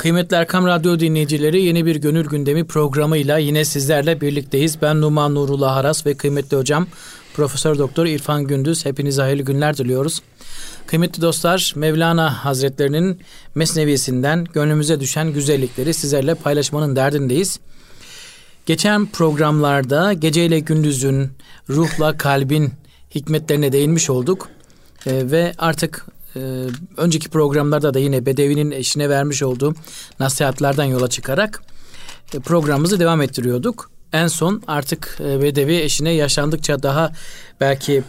Kıymetli Erkam Radyo dinleyicileri yeni bir Gönül Gündemi programıyla yine sizlerle birlikteyiz. Ben Numan Nurullah Aras ve kıymetli hocam Profesör Doktor İrfan Gündüz. Hepinize hayırlı günler diliyoruz. Kıymetli dostlar Mevlana Hazretlerinin mesnevisinden gönlümüze düşen güzellikleri sizlerle paylaşmanın derdindeyiz. Geçen programlarda geceyle gündüzün, ruhla kalbin hikmetlerine değinmiş olduk. Ee, ve artık e, önceki programlarda da yine Bedevi'nin eşine vermiş olduğu nasihatlerden yola çıkarak e, programımızı devam ettiriyorduk. En son artık e, Bedevi eşine yaşlandıkça daha belki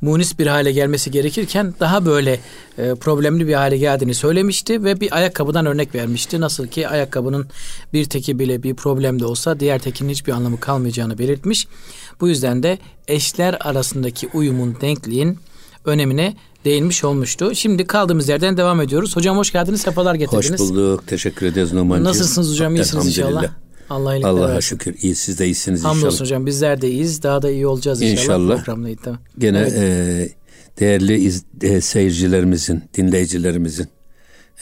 munis bir hale gelmesi gerekirken daha böyle e, problemli bir hale geldiğini söylemişti ve bir ayakkabıdan örnek vermişti. Nasıl ki ayakkabının bir teki bile bir problem de olsa diğer tekinin hiçbir anlamı kalmayacağını belirtmiş. Bu yüzden de eşler arasındaki uyumun, denkliğin önemine değinmiş olmuştu. Şimdi kaldığımız yerden devam ediyoruz. Hocam hoş geldiniz, sefalar getirdiniz. Hoş bulduk, teşekkür ederiz Numan'cığım. Nasılsınız hocam, iyisiniz inşallah. Allah Allah'a versin. şükür iyi siz de iyisiniz inşallah. Hamdolsun hocam bizler de iyiyiz. Daha da iyi olacağız inşallah. İnşallah. Gene evet. e, değerli iz, e, seyircilerimizin, dinleyicilerimizin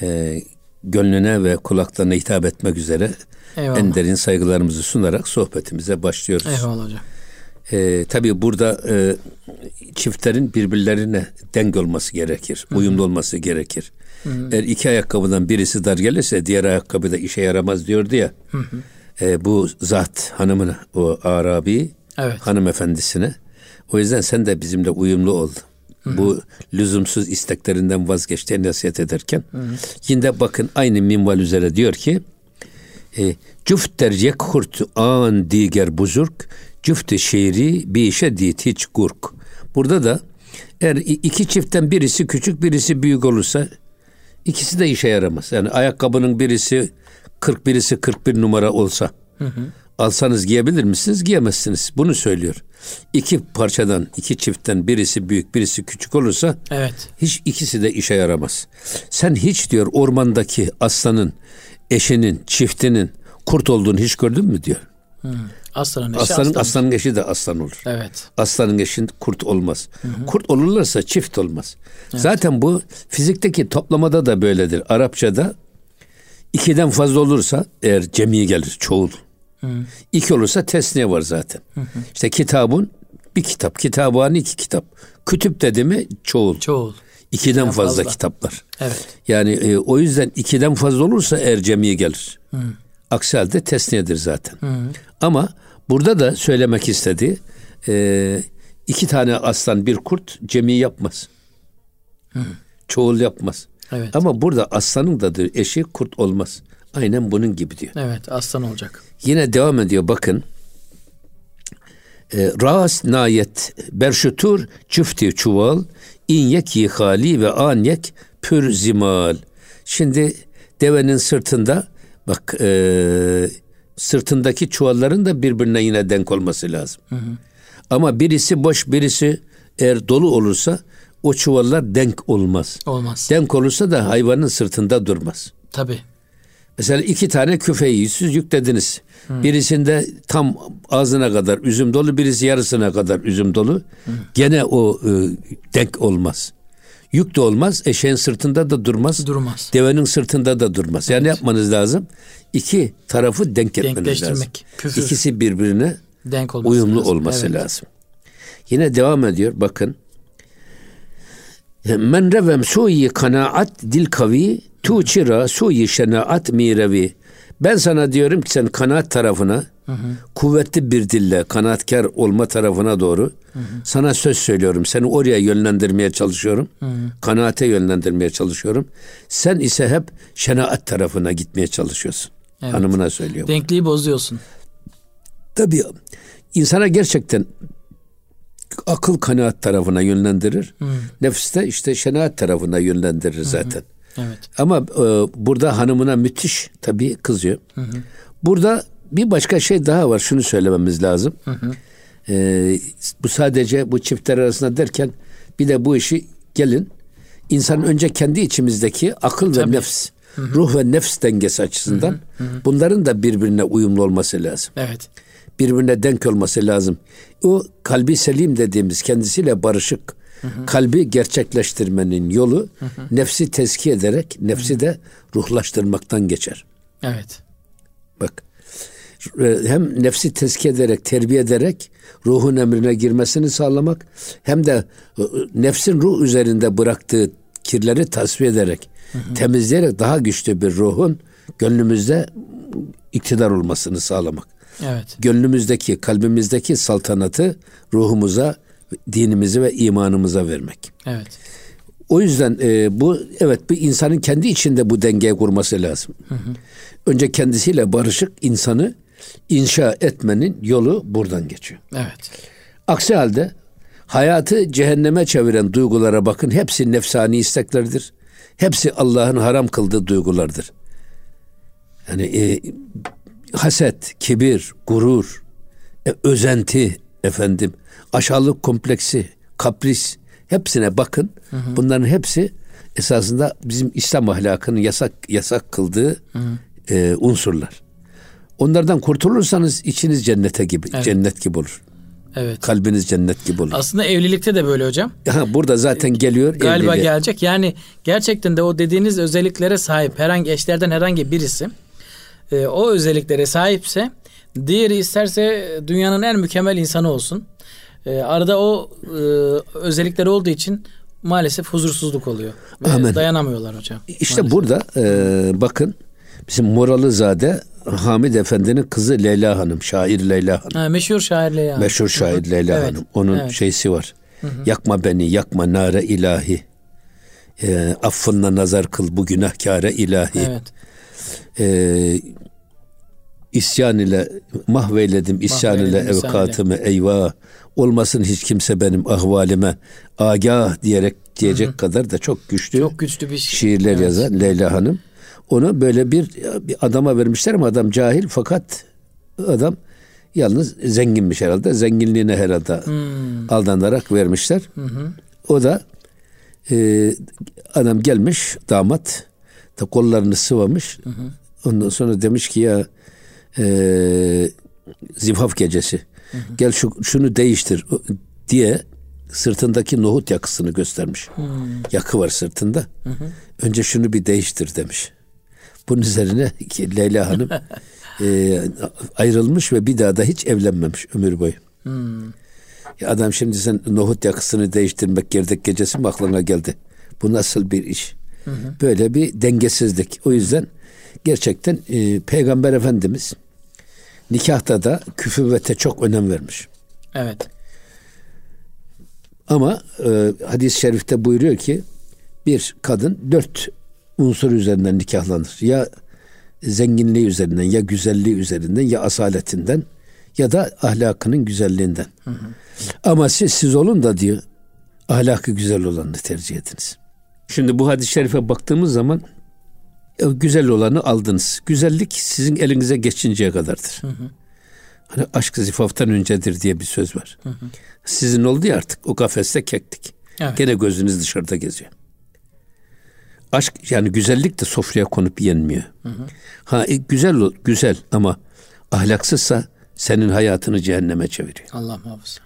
e, gönlüne ve kulaklarına hitap etmek üzere Eyvallah. en derin saygılarımızı sunarak sohbetimize başlıyoruz. Eyvallah hocam. E, tabii burada e, çiftlerin birbirlerine denk olması gerekir. Hı-hı. Uyumlu olması gerekir. Hı-hı. Eğer iki ayakkabıdan birisi dar gelirse diğer ayakkabı da işe yaramaz diyordu ya. E, bu zat hanımına o Arabi evet. hanımefendisine o yüzden sen de bizimle uyumlu ol. Hı-hı. Bu lüzumsuz isteklerinden vazgeç diye nasihat ederken Hı-hı. yine bakın aynı minval üzere diyor ki e, Cüft der kurt an diger buzurk bir işe dit hiç gurk. Burada da eğer iki çiftten birisi küçük birisi büyük olursa ikisi de işe yaramaz. Yani ayakkabının birisi 40 birisi 41 numara olsa hı hı. alsanız giyebilir misiniz? Giyemezsiniz. Bunu söylüyor. İki parçadan, iki çiftten birisi büyük, birisi küçük olursa evet. hiç ikisi de işe yaramaz. Sen hiç diyor ormandaki aslanın, eşinin, çiftinin kurt olduğunu hiç gördün mü diyor. Hı. Aslanın eşi aslanın, aslan. aslanın eşi de aslan olur. Evet. Aslanın eşi kurt olmaz. Hı hı. Kurt olurlarsa çift olmaz. Evet. Zaten bu fizikteki toplamada da böyledir. Arapçada ikiden fazla olursa eğer cemi gelir çoğul. Hı. İki olursa tesniye var zaten. Hı hı. İşte kitabın bir kitap, kitabın iki kitap. Kütüp dedi mi çoğul. Çoğul. İkiden fazla, fazla kitaplar. Evet. Yani e, o yüzden ikiden fazla olursa eğer cemi gelir. Hı. Aksi halde tesniyedir zaten. Hı. Ama burada da söylemek istedi. E, iki tane aslan bir kurt cemi yapmaz. Hı. Çoğul yapmaz. Evet. Ama burada aslanın da eşi kurt olmaz. Aynen bunun gibi diyor. Evet aslan olacak. Yine devam ediyor bakın. E, Ras nayet berşutur çüfti çuval inyek yihali ve anyek pür zimal. Şimdi devenin sırtında Bak e, sırtındaki çuvalların da birbirine yine denk olması lazım. Hı hı. Ama birisi boş birisi eğer dolu olursa o çuvallar denk olmaz. Olmaz. Denk olursa da hayvanın sırtında durmaz. Tabi. Mesela iki tane küfeyi siz yüklediniz. Hı. Birisinde tam ağzına kadar üzüm dolu, birisi yarısına kadar üzüm dolu. Hı. Gene o e, denk olmaz. Yük de olmaz, eşeğin sırtında da durmaz. Durmaz. Devenin sırtında da durmaz. Yani evet. yapmanız lazım? İki tarafı denk etmeniz lazım. Küfür. İkisi birbirine denk olması uyumlu lazım. olması evet. lazım. Yine devam ediyor bakın. Men revem suyi kanaat dil kavi tuçira suyi şenaat mirevi. Ben sana diyorum ki sen kanaat tarafına hı hı. kuvvetli bir dille kanaatkar olma tarafına doğru hı hı. sana söz söylüyorum. Seni oraya yönlendirmeye çalışıyorum. Hı hı. Kanaate yönlendirmeye çalışıyorum. Sen ise hep şenaat tarafına gitmeye çalışıyorsun. Evet. Hanımına söylüyorum. Denkliği bozuyorsun. Tabii insana gerçekten akıl kanaat tarafına yönlendirir. Hı. Nefs de işte şenaat tarafına yönlendirir hı hı. Evet. Ama e, burada hanımına müthiş tabii kızıyor. Hı hı. Burada bir başka şey daha var. Şunu söylememiz lazım. Hı hı. E, bu sadece bu çiftler arasında derken bir de bu işi gelin insan önce kendi içimizdeki akıl tabii. ve nefs, hı hı. ruh ve nefs dengesi açısından hı hı. Hı hı. bunların da birbirine uyumlu olması lazım. Evet. Birbirine denk olması lazım. O kalbi selim dediğimiz kendisiyle barışık, Kalbi gerçekleştirmenin yolu nefsi tezkiye ederek nefsi de ruhlaştırmaktan geçer. Evet. Bak e, hem nefsi tezkiye ederek, terbiye ederek ruhun emrine girmesini sağlamak hem de e, nefsin ruh üzerinde bıraktığı kirleri tasfiye ederek, hı hı. temizleyerek daha güçlü bir ruhun gönlümüzde iktidar olmasını sağlamak. Evet. Gönlümüzdeki, kalbimizdeki saltanatı ruhumuza, dinimize ve imanımıza vermek. Evet. O yüzden e, bu evet bir insanın kendi içinde bu dengeyi kurması lazım. Hı hı. Önce kendisiyle barışık insanı inşa etmenin yolu buradan geçiyor. Evet. Aksi halde hayatı cehenneme çeviren duygulara bakın hepsi nefsani isteklerdir. Hepsi Allah'ın haram kıldığı duygulardır. Yani e, haset, kibir, gurur, e, özenti efendim, aşağılık kompleksi, kapris hepsine bakın. Hı hı. Bunların hepsi esasında bizim İslam ahlakının yasak yasak kıldığı hı hı. E, unsurlar. Onlardan kurtulursanız içiniz cennete gibi, evet. cennet gibi olur. Evet. Kalbiniz cennet gibi olur. Aslında evlilikte de böyle hocam. Ha, burada zaten geliyor. Galiba evliliğe. gelecek. Yani gerçekten de o dediğiniz özelliklere sahip herhangi eşlerden herhangi birisi e, o özelliklere sahipse diğeri isterse dünyanın en mükemmel insanı olsun. E, arada o e, özellikler olduğu için maalesef huzursuzluk oluyor. Ve Amen. dayanamıyorlar hocam. İşte maalesef. burada e, bakın bizim Moralızade Hamid Efendi'nin kızı Leyla Hanım, şair Leyla Hanım. Ha, meşhur şair Leyla Hanım. Meşhur şair Leyla evet. Hanım. Onun evet. şeysi var. Hı hı. Yakma beni, yakma nare ilahi. E, affınla nazar kıl bu günahkare ilahi. Evet. E, isyan ile mahveyledim isyan ile evkatımı eyvah olmasın hiç kimse benim ahvalime agah diyerek diyecek Hı-hı. kadar da çok güçlü çok güçlü bir şi- şiirler evet. yazan Leyla Hanım. Onu böyle bir, bir adama vermişler ama adam cahil fakat adam yalnız zenginmiş herhalde. Zenginliğine herhalde hmm. aldanarak vermişler. Hı O da e, adam gelmiş damat da kollarını sıvamış. Hı Ondan sonra demiş ki ya e, zifaf gecesi hı hı. gel şu, şunu değiştir diye sırtındaki nohut yakısını göstermiş. Hmm. Yakı var sırtında. Hı hı. Önce şunu bir değiştir demiş. Bunun üzerine Leyla Hanım e, ayrılmış ve bir daha da hiç evlenmemiş ömür boyu. Hmm. Ya adam şimdi sen nohut yakısını değiştirmek gerdek gecesi mi aklına geldi? Bu nasıl bir iş? Hı hı. Böyle bir dengesizlik. O yüzden gerçekten e, Peygamber Efendimiz nikahta da küfüvete çok önem vermiş. Evet. Ama e, hadis-i şerifte buyuruyor ki bir kadın dört unsur üzerinden nikahlanır. Ya zenginliği üzerinden, ya güzelliği üzerinden, ya asaletinden ya da ahlakının güzelliğinden. Hı hı. Ama siz siz olun da diyor ahlakı güzel olanı tercih ediniz. Şimdi bu hadis-i şerife baktığımız zaman güzel olanı aldınız. Güzellik sizin elinize geçinceye kadardır. Hı hı. Hani aşk zifaftan öncedir diye bir söz var. Hı hı. Sizin oldu ya artık o kafeste kektik. Evet. Gene gözünüz dışarıda geziyor. Aşk yani güzellik de sofraya konup yenmiyor. Hı hı. Ha e, güzel güzel ama ahlaksızsa senin hayatını cehenneme çeviriyor. Allah muhafaza.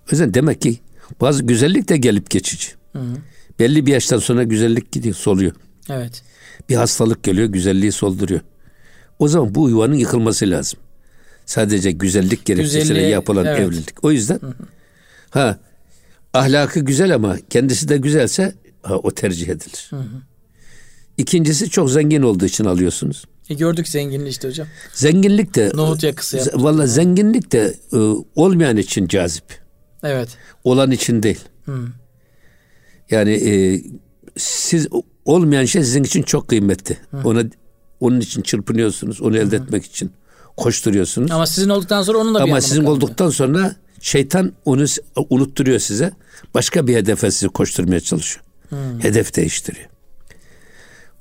O yüzden demek ki bazı güzellik de gelip geçici. Hı hı. Belli bir yaştan sonra güzellik gidiyor, soluyor. Evet. Bir hastalık geliyor, güzelliği solduruyor. O zaman bu yuvanın yıkılması lazım. Sadece güzellik gerekçesiyle yapılan evet. evlilik. O yüzden hı hı. ha ahlakı güzel ama kendisi de güzelse ha, o tercih edilir. Hı hı. İkincisi çok zengin olduğu için alıyorsunuz. E gördük zenginliği işte hocam. Zenginlik de nohut yakısı yaptı. Valla zenginlik de e, olmayan için cazip. Evet. Olan için değil. Hmm. Yani e, siz olmayan şey sizin için çok kıymetli. Hmm. Ona onun için çırpınıyorsunuz. Onu elde hmm. etmek için koşturuyorsunuz. Ama sizin olduktan sonra onun da Ama sizin kalıyor. olduktan sonra şeytan onu unutturuyor size. Başka bir hedefe sizi koşturmaya çalışıyor. Hmm. Hedef değiştiriyor.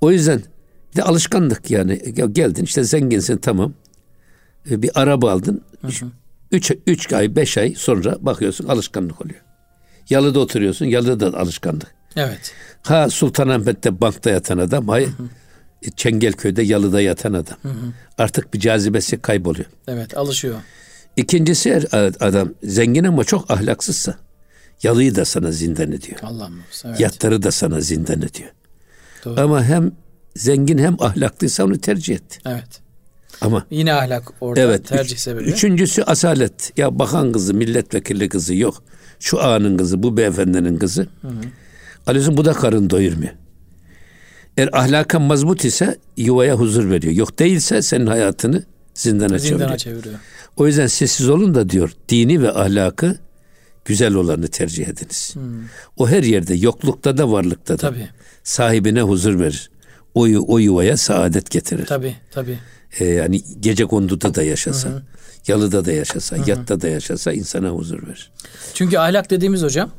O yüzden de alışkanlık yani. Geldin işte zenginsin tamam. E, bir araba aldın. Hı hı. Üç, üç ay, beş ay sonra bakıyorsun alışkanlık oluyor. Yalıda oturuyorsun. Yalıda da alışkanlık. Evet. Ha Sultanahmet'te bankta yatan adam. Hayır. Hı hı. E, Çengelköy'de yalıda yatan adam. Hı hı. Artık bir cazibesi kayboluyor. Evet alışıyor. İkincisi adam zengin ama çok ahlaksızsa Yalıyı da sana zindan ediyor. Allah'ım. Evet. Yatları da sana zindan ediyor. Doğru. Ama hem zengin hem ahlaklıysa onu tercih et. Evet. Ama Yine ahlak orada evet. tercih sebebi. üçüncüsü asalet. Ya bakan kızı, milletvekili kızı yok. Şu ağanın kızı, bu beyefendinin kızı. Alıyorsun bu da karın doyurmuyor. Eğer ahlakan mazbut ise yuvaya huzur veriyor. Yok değilse senin hayatını zindana, çeviriyor. Zindana çeviriyor. O yüzden sessiz olun da diyor dini ve ahlakı güzel olanı tercih ediniz. O her yerde yoklukta da varlıkta da Tabii. sahibine huzur verir. O, o yuvaya saadet getirir. Tabii. Tabii. Ee, yani gece konduda da yaşasa, yalıda da yaşasa, yatta da yaşasa insana huzur verir. Çünkü ahlak dediğimiz hocam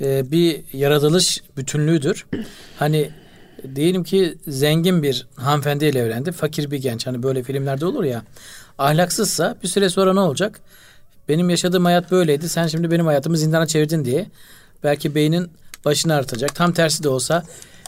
e, bir yaratılış bütünlüğüdür. Hani diyelim ki zengin bir hanımefendiyle evlendi. Fakir bir genç. Hani böyle filmlerde olur ya. Ahlaksızsa bir süre sonra ne olacak? Benim yaşadığım hayat böyleydi. Sen şimdi benim hayatımı zindana çevirdin diye. Belki beynin başını artacak. Tam tersi de olsa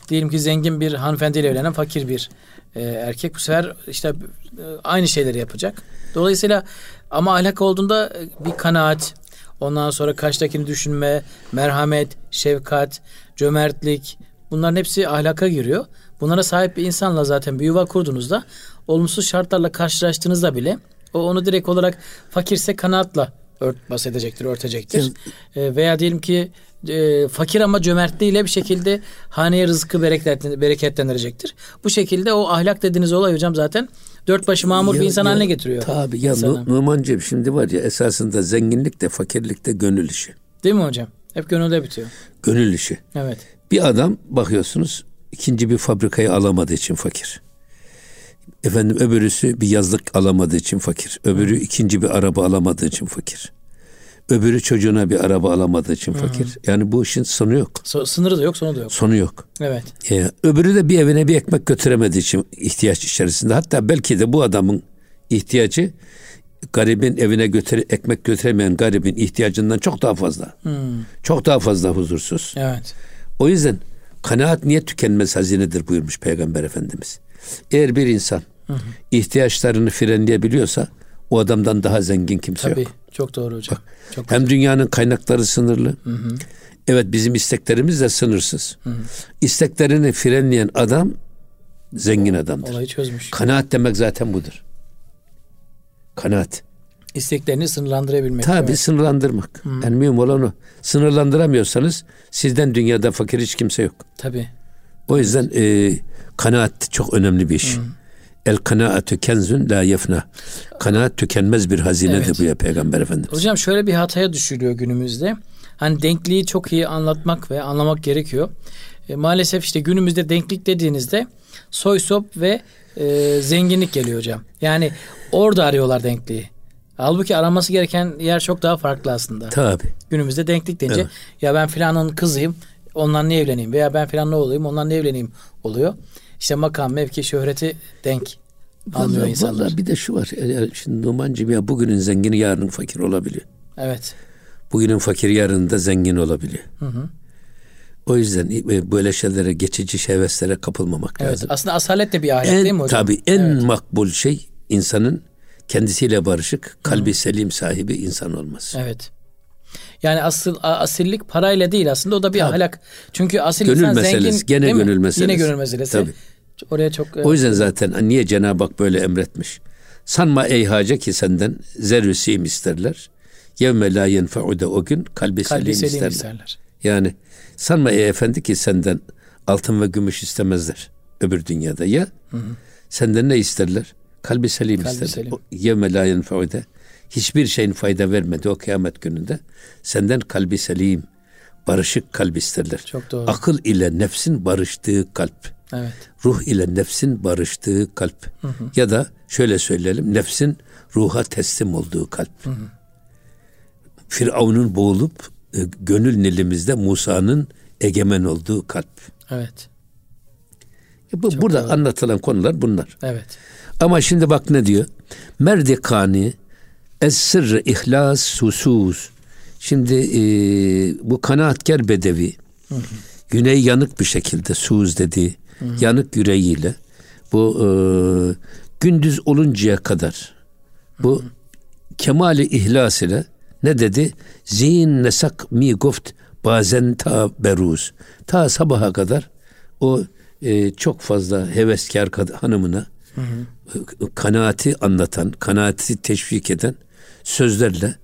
diyelim ki zengin bir hanımefendiyle evlenen fakir bir e, erkek bu sefer işte e, aynı şeyleri yapacak. Dolayısıyla ama ahlak olduğunda e, bir kanaat, ondan sonra karşıdakini düşünme, merhamet, şefkat, cömertlik bunların hepsi ahlaka giriyor. Bunlara sahip bir insanla zaten bir yuva kurduğunuzda olumsuz şartlarla karşılaştığınızda bile o onu direkt olarak fakirse kanaatla ört, bahsedecektir, örtecektir. E, veya diyelim ki e, fakir ama cömertliğiyle bir şekilde haneye rızkı bereketlen- bereketlendirecektir. Bu şekilde o ahlak dediğiniz olay hocam zaten dört başı mamur bir Ya- insan ya- haline getiriyor. Tabii ya. Nu- Numancığım şimdi var ya esasında zenginlik de fakirlik de gönül işi. Değil mi hocam? Hep gönülde bitiyor. Gönül işi. Evet. Bir adam bakıyorsunuz ikinci bir fabrikayı alamadığı için fakir. Efendim öbürüsü bir yazlık alamadığı için fakir. Öbürü ikinci bir araba alamadığı için fakir. Öbürü çocuğuna bir araba alamadığı için fakir. Yani bu işin sonu yok. So- sınırı da yok, sonu da yok. Sonu yok. Evet. Ee, öbürü de bir evine bir ekmek götüremediği için ihtiyaç içerisinde. Hatta belki de bu adamın ihtiyacı garibin evine götür ekmek götüremeyen garibin ihtiyacından çok daha fazla. Çok daha fazla huzursuz. Evet. O yüzden kanaat niye tükenmez hazinedir buyurmuş Peygamber Efendimiz. Eğer bir insan ihtiyaçlarını frenleyebiliyorsa o adamdan daha zengin kimse Tabii. yok. Çok doğru hocam. Çok Hem dünyanın kaynakları sınırlı. Evet bizim isteklerimiz de sınırsız. İsteklerini frenleyen adam zengin adamdır. olayı çözmüş. Kanaat demek zaten budur. Kanaat. İsteklerini sınırlandırabilmek. Tabi sınırlandırmak. Yani mühim olan o. Sınırlandıramıyorsanız sizden dünyada fakir hiç kimse yok. Tabii. O yüzden e, kanaat çok önemli bir iş. El kanaatü kenzün la yefna. Kanaat tükenmez bir hazinedir Evet. ya Peygamber Efendimiz. Hocam şöyle bir hataya düşülüyor günümüzde. Hani denkliği çok iyi anlatmak ve anlamak gerekiyor. E, maalesef işte günümüzde denklik dediğinizde soy sop ve e, zenginlik geliyor hocam. Yani orada arıyorlar denkliği. Halbuki araması gereken yer çok daha farklı aslında. Tabi. Günümüzde denklik deyince Evet. ya ben filanın kızıyım ondan ne evleneyim veya ben filanla olayım ondan ne evleneyim oluyor. İşte makam, mevki, şöhreti denk almıyor Vallahi, insanlar. vallahi bir de şu var. Şimdi Numancığım ya bugünün zengini yarın fakir olabiliyor. Evet. Bugünün fakir yarın da zengin olabiliyor. O yüzden e, böyle şeylere geçici şehvetlere kapılmamak Evet. lazım. Aslında asalet de bir ahlak değil mi En hocam? tabi en makbul şey insanın kendisiyle barışık, kalbi selim sahibi insan olması. Evet. Yani asıl asillik parayla değil aslında o da bir Tabii. ahlak. Çünkü asil Gönül insan meselesi, zengin gene gönül meselesi. Yine gönül meselesi. Tabii. Oraya çok O yüzden zaten niye Cenab-ı Hak böyle emretmiş? Sanma ey hace ki senden zerrü sim isterler. Yevme la yenfe'u de o gün kalbi, kalbi selim, selim isterler. isterler. Yani sanma ey efendi ki senden altın ve gümüş istemezler öbür dünyada. Ya senden ne isterler? Kalbi selim Kalbi isterler. selim. Yevme la yenfe'u de hiçbir şeyin fayda vermedi o kıyamet gününde. Senden kalbi selim, barışık kalp isterler. Çok doğru. Akıl ile nefsin barıştığı kalp Evet. ruh ile nefsin barıştığı kalp ya da şöyle söyleyelim nefsin ruha teslim olduğu kalp. Firavun'un boğulup e, gönül nilimizde Musa'nın egemen olduğu kalp. Evet. E bu, burada anlatılan konular bunlar. Evet. Ama şimdi bak ne diyor? Merdikani es sırrı ihlas susuz. Şimdi e, bu kanaatkar bedevi güney yanık bir şekilde suz dediği yanık yüreğiyle bu e, gündüz oluncaya kadar bu kemali ihlas ile ne dedi? Zin nesak mi goft Bazen ta beruz. Ta sabaha kadar o e, çok fazla heveskar hanımına hı hı. kanaati anlatan, kanaati teşvik eden sözlerle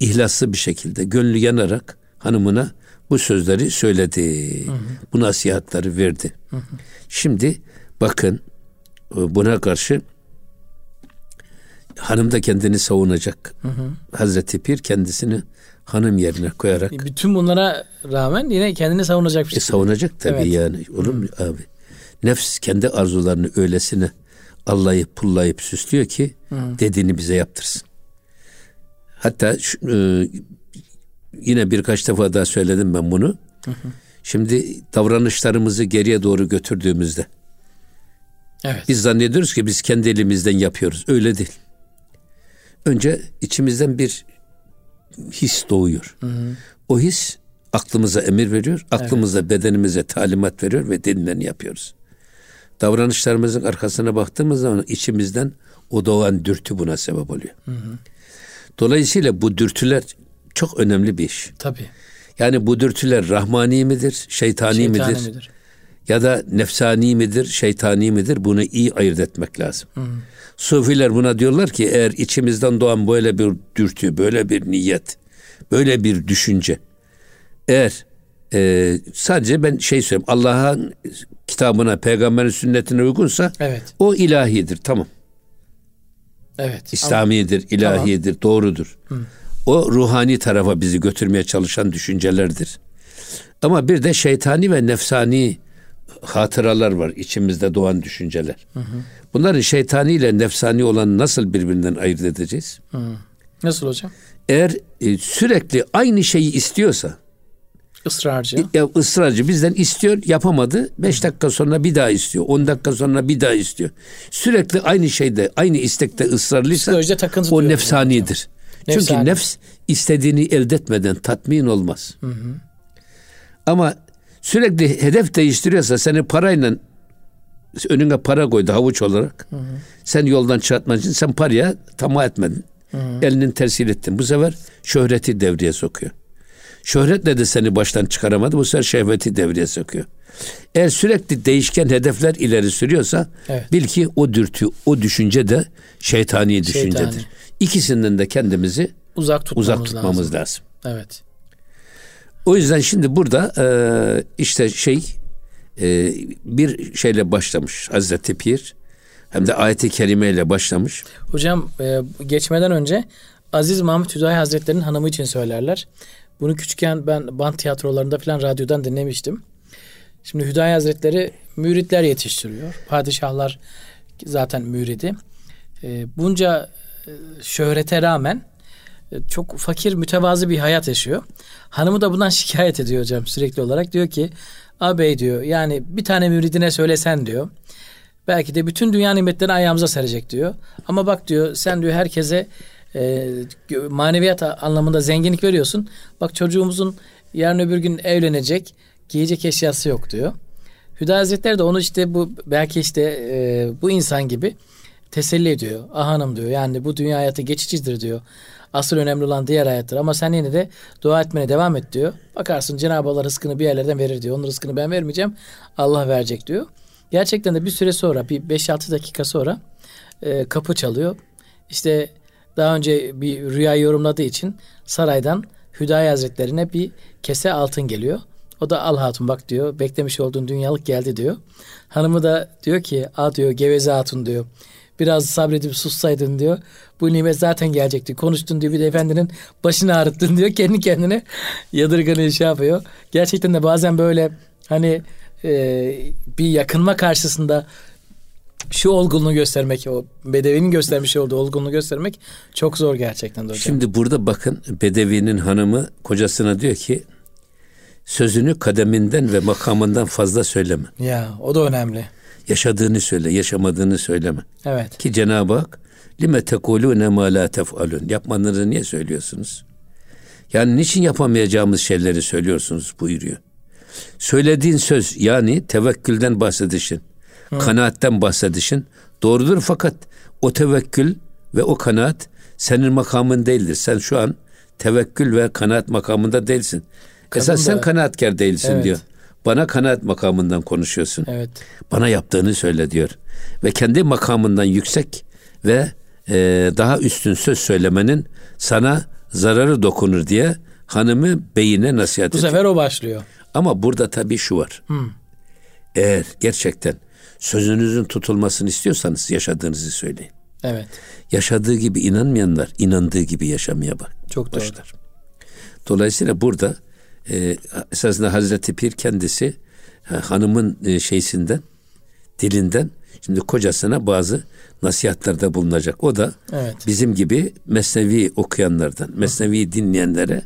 ihlaslı bir şekilde gönlü yanarak hanımına bu sözleri söyledi. Hı hı. Bu nasihatleri verdi. Hı hı. Şimdi bakın e, buna karşı hanım da kendini savunacak. Hı hı. Hazreti Pir kendisini hanım yerine koyarak. Bütün bunlara rağmen yine kendini savunacak bir şey. E, savunacak tabii evet. yani. Olur mu abi? Nefs kendi arzularını öylesine allayıp pullayıp süslüyor ki hı. dediğini bize yaptırsın. Hatta e, yine birkaç defa daha söyledim ben bunu. Hı hı. Şimdi davranışlarımızı geriye doğru götürdüğümüzde evet. biz zannediyoruz ki biz kendi elimizden yapıyoruz. Öyle değil. Önce içimizden bir his doğuyor. Hı hı. O his aklımıza emir veriyor. Aklımıza, evet. bedenimize talimat veriyor ve denileni yapıyoruz. Davranışlarımızın arkasına baktığımız zaman içimizden o doğan dürtü buna sebep oluyor. Hı hı. Dolayısıyla bu dürtüler çok önemli bir iş. Tabii. Yani bu dürtüler rahmani midir, şeytani, şeytani midir? midir? Ya da nefsani midir, şeytani midir? Bunu iyi ayırt etmek lazım. Hı. Sufiler buna diyorlar ki eğer içimizden doğan böyle bir dürtü, böyle bir niyet, böyle bir düşünce eğer e, sadece ben şey söyleyeyim Allah'ın kitabına, peygamberin sünnetine uygunsa evet. o ilahidir tamam. Evet. İslamidir, ilahidir, tamam. doğrudur. Hı. O ruhani tarafa bizi götürmeye çalışan düşüncelerdir. Ama bir de şeytani ve nefsani hatıralar var içimizde doğan düşünceler. Hı hı. Bunların şeytani ile nefsani olan nasıl birbirinden ayırt edeceğiz? Hı. Nasıl hocam? Eğer e, sürekli aynı şeyi istiyorsa ısrarcı. Ya ısrarcı bizden istiyor, yapamadı. Beş dakika sonra bir daha istiyor. On dakika sonra bir daha istiyor. Sürekli aynı şeyde, aynı istekte ısrarlıysa o nefsanidir. Nefsani. Çünkü nefs istediğini elde etmeden tatmin olmaz. Hı hı. Ama sürekli hedef değiştiriyorsa seni parayla önüne para koydu havuç olarak. Hı hı. Sen yoldan çıkartmak için sen paraya tamah etmedin. Hı hı. Elinin tersil ettin. Bu sefer şöhreti devreye sokuyor. Şöhretle de seni baştan çıkaramadı. Bu sefer şehveti devreye sokuyor. Eğer sürekli değişken hedefler ileri sürüyorsa evet. bil ki o dürtü, o düşünce de şeytani düşüncedir. Şeytani. İkisinden de kendimizi uzak tutmamız, uzak tutmamız lazım. lazım. Evet. O yüzden şimdi burada e, işte şey e, bir şeyle başlamış Hazreti Pir hem de ayeti kerimeyle başlamış. Hocam e, geçmeden önce Aziz Mahmut Hüdayi Hazretleri'nin hanımı için söylerler. Bunu küçükken ben band tiyatrolarında falan radyodan dinlemiştim. Şimdi Hüdayi Hazretleri müritler yetiştiriyor. Padişahlar zaten müridi. E, bunca e, şöhrete rağmen e, çok fakir mütevazı bir hayat yaşıyor. Hanımı da bundan şikayet ediyor hocam sürekli olarak. Diyor ki ağabey diyor yani bir tane müridine söylesen diyor. Belki de bütün dünya nimetlerini ayağımıza serecek diyor. Ama bak diyor sen diyor herkese e, maneviyat anlamında zenginlik veriyorsun. Bak çocuğumuzun yarın öbür gün evlenecek giyecek eşyası yok diyor. Hüda Hazretleri de onu işte bu belki işte e, bu insan gibi teselli ediyor. Ah hanım diyor yani bu dünya hayatı geçicidir diyor. Asıl önemli olan diğer hayattır ama sen yine de dua etmene devam et diyor. Bakarsın Cenab-ı Allah rızkını bir yerlerden verir diyor. Onun rızkını ben vermeyeceğim. Allah verecek diyor. Gerçekten de bir süre sonra bir 5-6 dakika sonra e, kapı çalıyor. İşte daha önce bir rüya yorumladığı için saraydan Hüdayi Hazretlerine bir kese altın geliyor. O da al hatun bak diyor. Beklemiş olduğun dünyalık geldi diyor. Hanımı da diyor ki a diyor geveze hatun diyor. Biraz sabredip sussaydın diyor. Bu nimet zaten gelecekti. Konuştun diyor bir de efendinin başını ağrıttın diyor. Kendi kendine yadırganıyor şey yapıyor. Gerçekten de bazen böyle hani e, bir yakınma karşısında şu olgunluğu göstermek, o Bedevi'nin göstermiş olduğu olgunluğu göstermek çok zor gerçekten hocam. Şimdi burada bakın Bedevi'nin hanımı kocasına diyor ki sözünü kademinden ve makamından fazla söyleme. Ya o da önemli. Yaşadığını söyle, yaşamadığını söyleme. Evet. Ki Cenab-ı Hak lime tekulune ma la tef'alun. Yapmanızı niye söylüyorsunuz? Yani niçin yapamayacağımız şeyleri söylüyorsunuz buyuruyor. Söylediğin söz yani tevekkülden bahsedişin, Hı. kanaatten bahsedişin doğrudur fakat o tevekkül ve o kanaat senin makamın değildir. Sen şu an tevekkül ve kanaat makamında değilsin. Esas da- sen kanaatkar değilsin Evet. diyor. Bana kanaat makamından konuşuyorsun. Evet. Bana yaptığını söyle diyor. Ve kendi makamından yüksek ve e, daha üstün söz söylemenin sana zararı dokunur diye hanımı beyine nasihat Bu ediyor. sefer o başlıyor. Ama burada tabii şu var. Eğer gerçekten sözünüzün tutulmasını istiyorsanız yaşadığınızı söyleyin. Evet. Yaşadığı gibi inanmayanlar inandığı gibi yaşamaya bak. Çok doğru. başlar. Dolayısıyla burada e, esasında Hazreti Pir kendisi ha, hanımın e, şeysinden dilinden şimdi kocasına bazı nasihatlerde bulunacak. O da Evet. bizim gibi mesnevi okuyanlardan, mesnevi dinleyenlere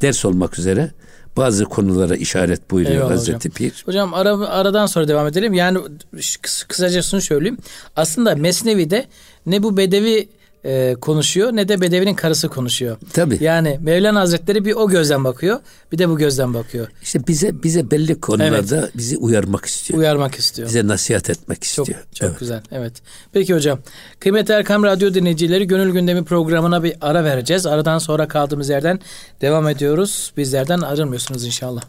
ders olmak üzere bazı konulara işaret buyuruyor Eyvallah Hazreti hocam. Pir. Hocam ara, aradan sonra devam edelim. Yani kıs- kısaca şunu söyleyeyim. Aslında Mesnevi'de ne bu bedevi e, konuşuyor ne de bedevinin karısı konuşuyor. Tabii. Yani Mevlana Hazretleri bir o gözden bakıyor bir de bu gözden bakıyor. İşte bize bize belli konularda bizi uyarmak istiyor. Uyarmak istiyor. Bize nasihat etmek Çok istiyor. çok Evet. güzel. Evet. Peki hocam. Kıymetli Erkam Radyo dinleyicileri Gönül Gündemi programına bir ara vereceğiz. Aradan sonra kaldığımız yerden devam ediyoruz. Bizlerden ayrılmıyorsunuz inşallah.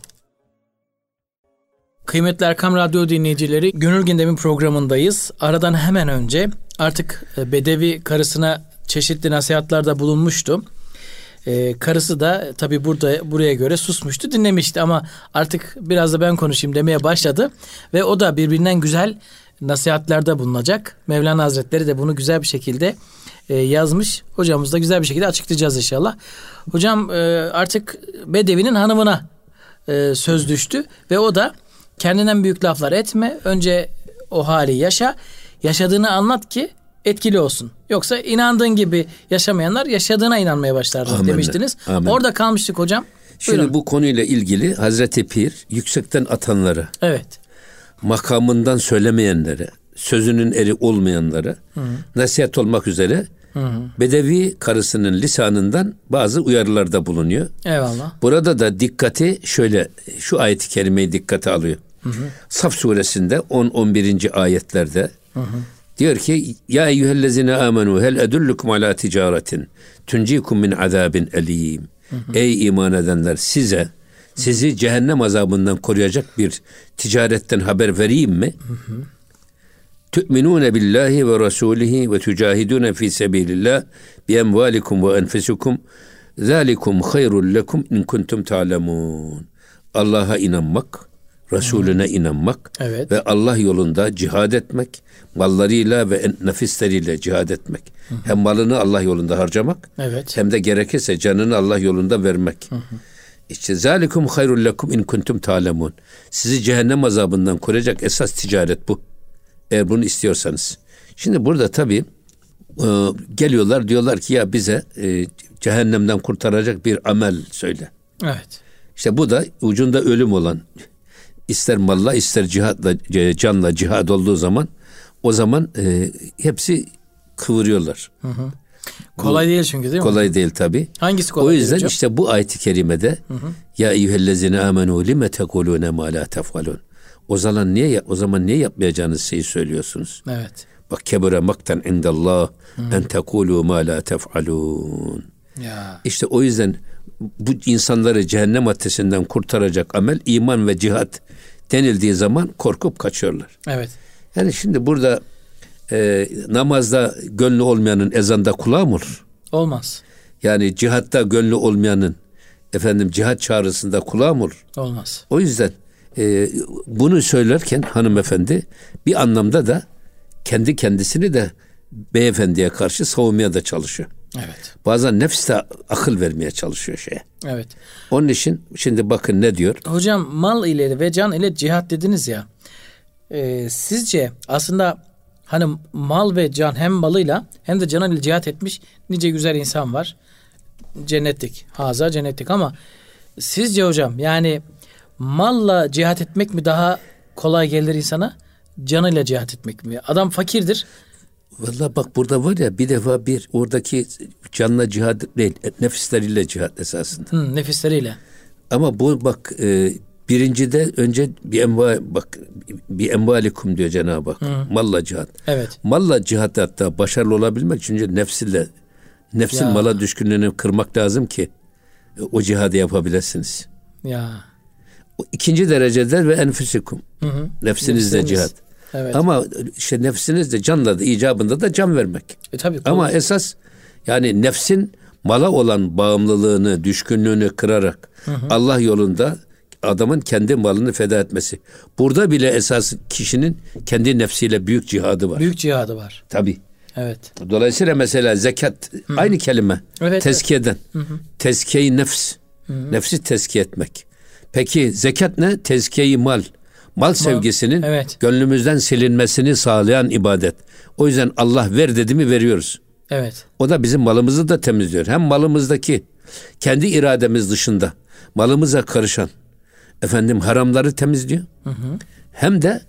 Kıymetli Erkam Radyo dinleyicileri Gönül Gündemi programındayız. Aradan hemen önce artık e, Bedevi karısına çeşitli nasihatlarda bulunmuştu. Ee, karısı da tabi burada buraya göre susmuştu dinlemişti ama artık biraz da ben konuşayım demeye başladı ve o da birbirinden güzel nasihatlerde bulunacak. Mevlana Hazretleri de bunu güzel bir şekilde e, yazmış. Hocamız da güzel bir şekilde açıklayacağız inşallah. Hocam e, artık Bedevi'nin hanımına e, söz düştü ve o da kendinden büyük laflar etme. Önce o hali yaşa. Yaşadığını anlat ki etkili olsun. Yoksa inandığın gibi yaşamayanlar yaşadığına inanmaya başlarlar Amenna. demiştiniz. Amin. Orada kalmıştık hocam. Şimdi Buyurun. bu konuyla ilgili Hazreti Pir yüksekten atanlara, Evet. makamından söylemeyenlere, sözünün eri olmayanlara nasihat olmak üzere Bedevi karısının lisanından bazı uyarılarda bulunuyor. Eyvallah. Burada da dikkati şöyle şu ayeti kerimeyi dikkate alıyor. Saf suresinde 10-11. ayetlerde diyor ki Ya eyyühellezine amenu hel edullukum ala ticaretin tuncikum min azabin elim. Ey iman edenler size sizi cehennem azabından koruyacak bir ticaretten haber vereyim mi? Tü'minûne billahi ve rasulihi ve tücahidûne fi sebilillah bi emvalikum ve enfusikum zalikum hayrul lekum in kuntum ta'lemun. Allah'a inanmak, Resulüne inanmak Evet. ve Allah yolunda cihad etmek, mallarıyla ve nefisleriyle cihad etmek. Hem malını Allah yolunda harcamak, Evet. hem de gerekirse canını Allah yolunda vermek. İşte zalikum hayrul lekum in kuntum ta'lemun. Sizi cehennem azabından koruyacak esas ticaret bu. Eğer bunu istiyorsanız. Şimdi burada tabii e, geliyorlar diyorlar ki ya bize e, cehennemden kurtaracak bir amel söyle. Evet. İşte bu da ucunda ölüm olan ister malla ister cihatla e, canla cihad olduğu zaman o zaman e, hepsi kıvırıyorlar. Kolay değil çünkü değil mi? Kolay değil tabi. Hangisi kolay O değil yüzden hocam? işte bu ayeti kerimede ya eyyühellezine amenu lime tekulune ma la tefalun. O zaman niye o zaman niye yapmayacağınız şeyi söylüyorsunuz? Evet. Bak kebure maktan indallah en tekulu ma la tefalun. Ya. İşte o yüzden bu insanları cehennem ateşinden kurtaracak amel iman ve cihat denildiği zaman korkup kaçıyorlar. Evet. Yani şimdi burada e, namazda gönlü olmayanın ezanda kulağı mı olur? Olmaz. Yani cihatta gönlü olmayanın efendim cihat çağrısında kulağı mı olur? Olmaz. O yüzden e, bunu söylerken hanımefendi bir anlamda da kendi kendisini de beyefendiye karşı savunmaya da çalışıyor. Evet. Bazen nefs de akıl vermeye çalışıyor şeye. Evet. Onun için şimdi bakın ne diyor? Hocam mal ile ve can ile cihat dediniz ya. Ee, sizce aslında hani mal ve can hem malıyla hem de canıyla cihat etmiş nice güzel insan var. Cennetlik. Haza cennetlik ama sizce hocam yani malla cihat etmek mi daha kolay gelir insana? Canıyla cihat etmek mi? Adam fakirdir. Valla bak burada var ya bir defa bir oradaki canla cihad değil nefisleriyle cihad esasında. Hı, nefisleriyle. Ama bu bak e, birincide önce bir enva bak bir envalikum diyor Cenab-ı Hak. Malla cihat. Evet. Malla cihat hatta başarılı olabilmek için önce nefsille nefsin Ya. mala düşkünlüğünü kırmak lazım ki e, o cihadı yapabilirsiniz. Ya. İkinci derecede ve enfüsikum. Hı hı. Nefsinizde Nefsiniz. cihat. Evet. Ama işte nefsinizde canla da icabında da can vermek. e, tabii. Ama esas yani nefsin mala olan bağımlılığını, düşkünlüğünü kırarak Allah yolunda adamın kendi malını feda etmesi. Burada bile esas kişinin kendi nefsiyle büyük cihadı var. büyük cihadı var. Tabii. Evet. Dolayısıyla mesela zekat aynı kelime. Evet, Tezkiyeden. Tezkiye-i nefs. Nefsi tezkiye etmek. Peki zekat ne? Tezkiye-i mal. Mal sevgisinin evet. gönlümüzden silinmesini sağlayan ibadet. O yüzden Allah ver dedi mi veriyoruz. Evet. O da bizim malımızı da temizliyor. Hem malımızdaki kendi irademiz dışında malımıza karışan efendim haramları temizliyor. Hem de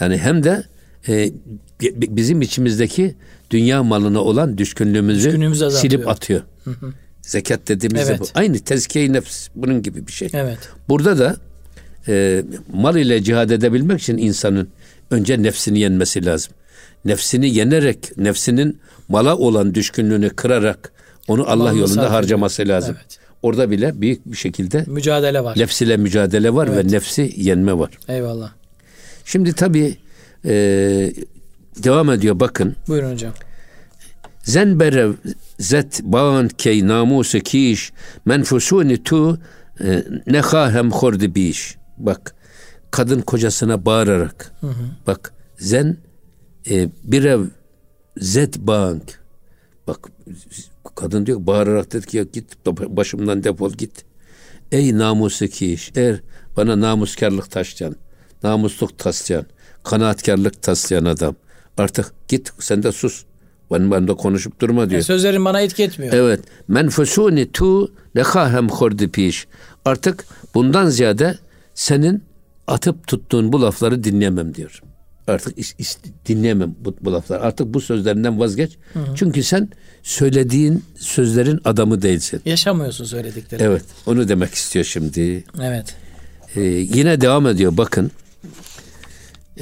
yani hem de e, bi- bizim içimizdeki dünya malına olan düşkünlüğümüzü silip atıyor. Zekat dediğimizde Evet. bu. Aynı tezkiye nefs bunun gibi bir şey. Evet. Burada da e, mal ile cihad edebilmek için insanın önce nefsini yenmesi lazım. Nefsini yenerek, nefsinin mala olan düşkünlüğünü kırarak onu Allah Malını yolunda sarf harcaması lazım. Evet. Orada bile büyük bir şekilde Mücadele var. nefs ile mücadele var Evet. ve nefsi yenme var. Eyvallah. Şimdi tabii e, devam ediyor bakın. Buyurun hocam. Zenberev zet bağın key namusu kiş menfusuni tu e, nehahem hordi biş. Bak kadın kocasına bağırarak. Bak zen e, birev zet bağın bak kadın diyor bağırarak dedi ki ya git başımdan defol git. Ey namusu kiş eğer bana namuskarlık taşlayan namusluk taslayan kanaatkarlık taslayan adam. Artık git sen de sus ben, ben de konuşup durma diyor. E, sözlerin bana etki etmiyor. Evet. Menfusuni tu lekahem hordi piş. Artık bundan ziyade senin atıp tuttuğun bu lafları dinleyemem diyor. Artık is- is- dinleyemem bu, bu lafları. Artık bu sözlerinden vazgeç. Çünkü sen söylediğin sözlerin adamı değilsin. Yaşamıyorsun söyledikleri. Evet. Onu demek istiyor şimdi. Evet. Ee, yine devam ediyor bakın.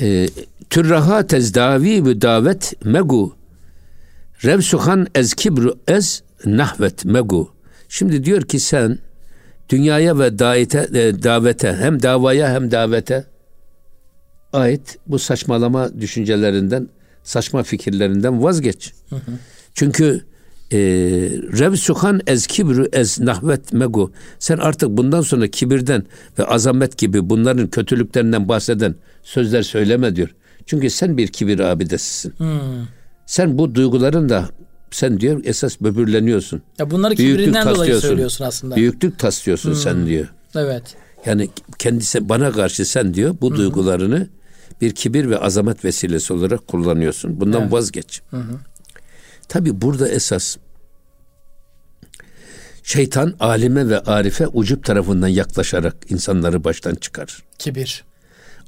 Ee, Türraha tezdavi bu davet megu Revsuhan ez kibru ez nahvet megu. Şimdi diyor ki sen dünyaya ve daite, e, davete hem davaya hem davete ait bu saçmalama düşüncelerinden, saçma fikirlerinden vazgeç. Çünkü e, revsuhan ez kibru ez nahvet megu. Sen artık bundan sonra kibirden ve azamet gibi bunların kötülüklerinden bahseden sözler söyleme diyor. Çünkü sen bir kibir abidesisin. Sen bu duyguların da sen diyor esas böbürleniyorsun. Ya bunları kibrinden dolayı söylüyorsun aslında. Büyüklük taslıyorsun sen diyor. Evet. Yani kendisi bana karşı sen diyor bu duygularını bir kibir ve azamet vesilesi olarak kullanıyorsun. Bundan Evet. vazgeç. Tabi burada esas şeytan alime ve arife ucup tarafından yaklaşarak insanları baştan çıkarır. Kibir.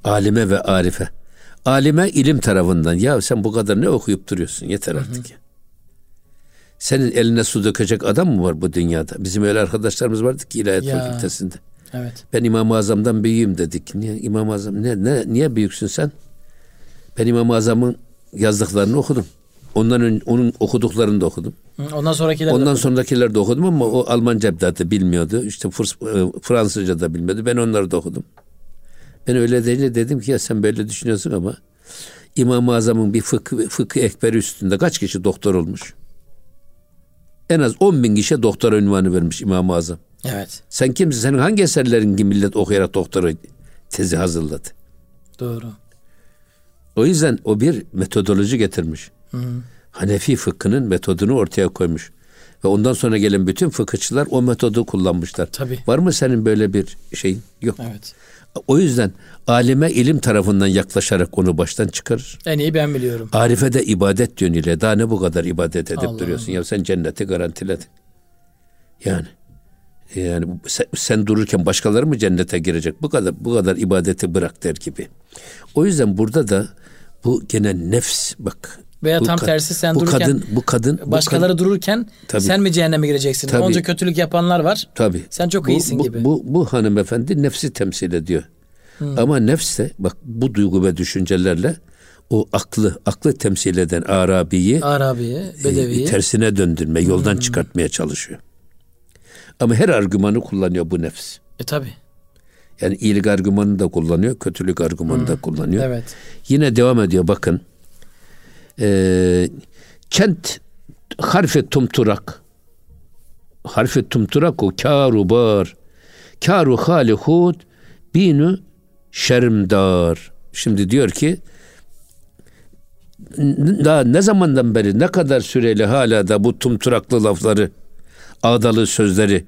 Alime ve arife. Alime ilim tarafından ya sen bu kadar ne okuyup duruyorsun yeter artık ya. Senin eline su dökecek adam mı var bu dünyada? Bizim öyle arkadaşlarımız vardı ki ilahiyat Ya. fakültesinde. Evet. Ben İmam-ı Azam'dan büyüğüm dedik. Niye İmam-ı Azam ne, ne niye büyüksün sen? Ben İmam-ı Azam'ın yazdıklarını okudum. Ondan ön- onun okuduklarını da okudum. Ondan sonrakiler Ondan sonrakileri de okudum ama o Almanca da bilmiyordu. İşte e, Fransızca da bilmiyordu. Ben onları da okudum. Ben öyle deyince dedim ki ya sen böyle düşünüyorsun ama İmam-ı Azam'ın bir fıkıh, fıkıh ekberi üstünde kaç kişi doktor olmuş? En az 10 bin kişiye doktora ünvanı vermiş İmam-ı Azam. Evet. Sen kimsin? Senin hangi eserlerin ki millet okuyarak doktora tezi hazırladı? Doğru. O yüzden o bir metodoloji getirmiş. Hanefi fıkhının metodunu ortaya koymuş. Ve ondan sonra gelen bütün fıkıhçılar o metodu kullanmışlar. Tabii. Var mı senin böyle bir şeyin? Yok. Evet. O yüzden alime ilim tarafından yaklaşarak onu baştan çıkarır. En iyi ben biliyorum. Arife de ibadet yönüyle daha ne bu kadar ibadet edip Allah duruyorsun ya sen cenneti garantiledin. Yani yani sen, sen dururken başkaları mı cennete girecek? Bu kadar bu kadar ibadeti bırak der gibi. O yüzden burada da bu gene nefs bak. Veya bu tam kad- tersi sen bu dururken kadın bu kadın bu Başkaları kadın- dururken Tabii. sen mi cehenneme gireceksin? Tabii. Onca kötülük yapanlar var. Tabii. Sen çok bu, iyisin bu, gibi. Bu, bu hanımefendi nefsi temsil ediyor. Ama nefs de bak bu duygu ve düşüncelerle o aklı, aklı temsil eden Arabi'yi Arabi'yi, e, Bedevi'yi. tersine döndürme, yoldan çıkartmaya çalışıyor. Ama her argümanı kullanıyor bu nefs. E tabi. Yani iyilik argümanını da kullanıyor, kötülük argümanını da kullanıyor. Evet. Yine devam ediyor bakın. Ee, kent harfi tumturak harfi tumturak o karu bar karu hali hud binu şermdar. Şimdi diyor ki daha ne zamandan beri ne kadar süreli hala da bu tumturaklı lafları ağdalı sözleri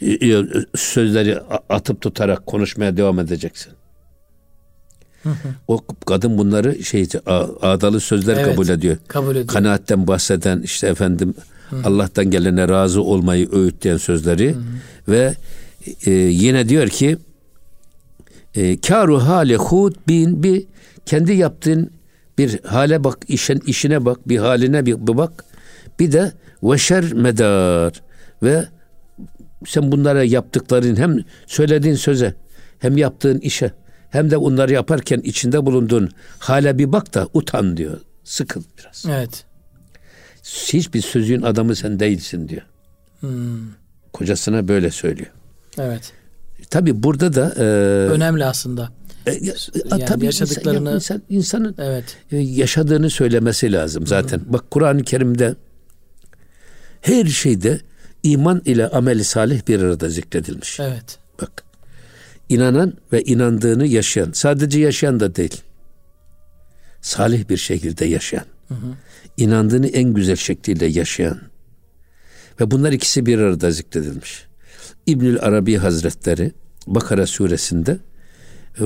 e, e, sözleri atıp tutarak konuşmaya devam edeceksin. O kadın bunları şey ağdalı sözler Evet, kabul ediyor. kabul ediyor. Kanaatten bahseden işte efendim Allah'tan gelene razı olmayı öğütleyen sözleri ve e, yine diyor ki e, karu hale hud bin bir kendi yaptığın bir hale bak, işin işine bak, bir haline bir, bir bak. Bir de veşer medar ve sen bunlara yaptıkların hem söylediğin söze hem yaptığın işe hem de onları yaparken içinde bulunduğun hale bir bak da utan diyor. Sıkıl biraz. Evet. Hiçbir sözün adamı sen değilsin diyor. Hmm. Kocasına böyle söylüyor. Evet. Tabi burada da e, önemli aslında. E, ya, yani tabii yaşadıklarını insan, insan, insanın evet. e, yaşadığını söylemesi lazım zaten. Hı. Bak Kur'an-ı Kerim'de her şeyde iman ile ameli salih bir arada zikredilmiş. Evet. İnanan ve inandığını yaşayan, sadece yaşayan da değil. Salih bir şekilde yaşayan. Hı hı. inandığını en güzel şekliyle yaşayan. Ve bunlar ikisi bir arada zikredilmiş. İbnül Arabi Hazretleri Bakara suresinde e,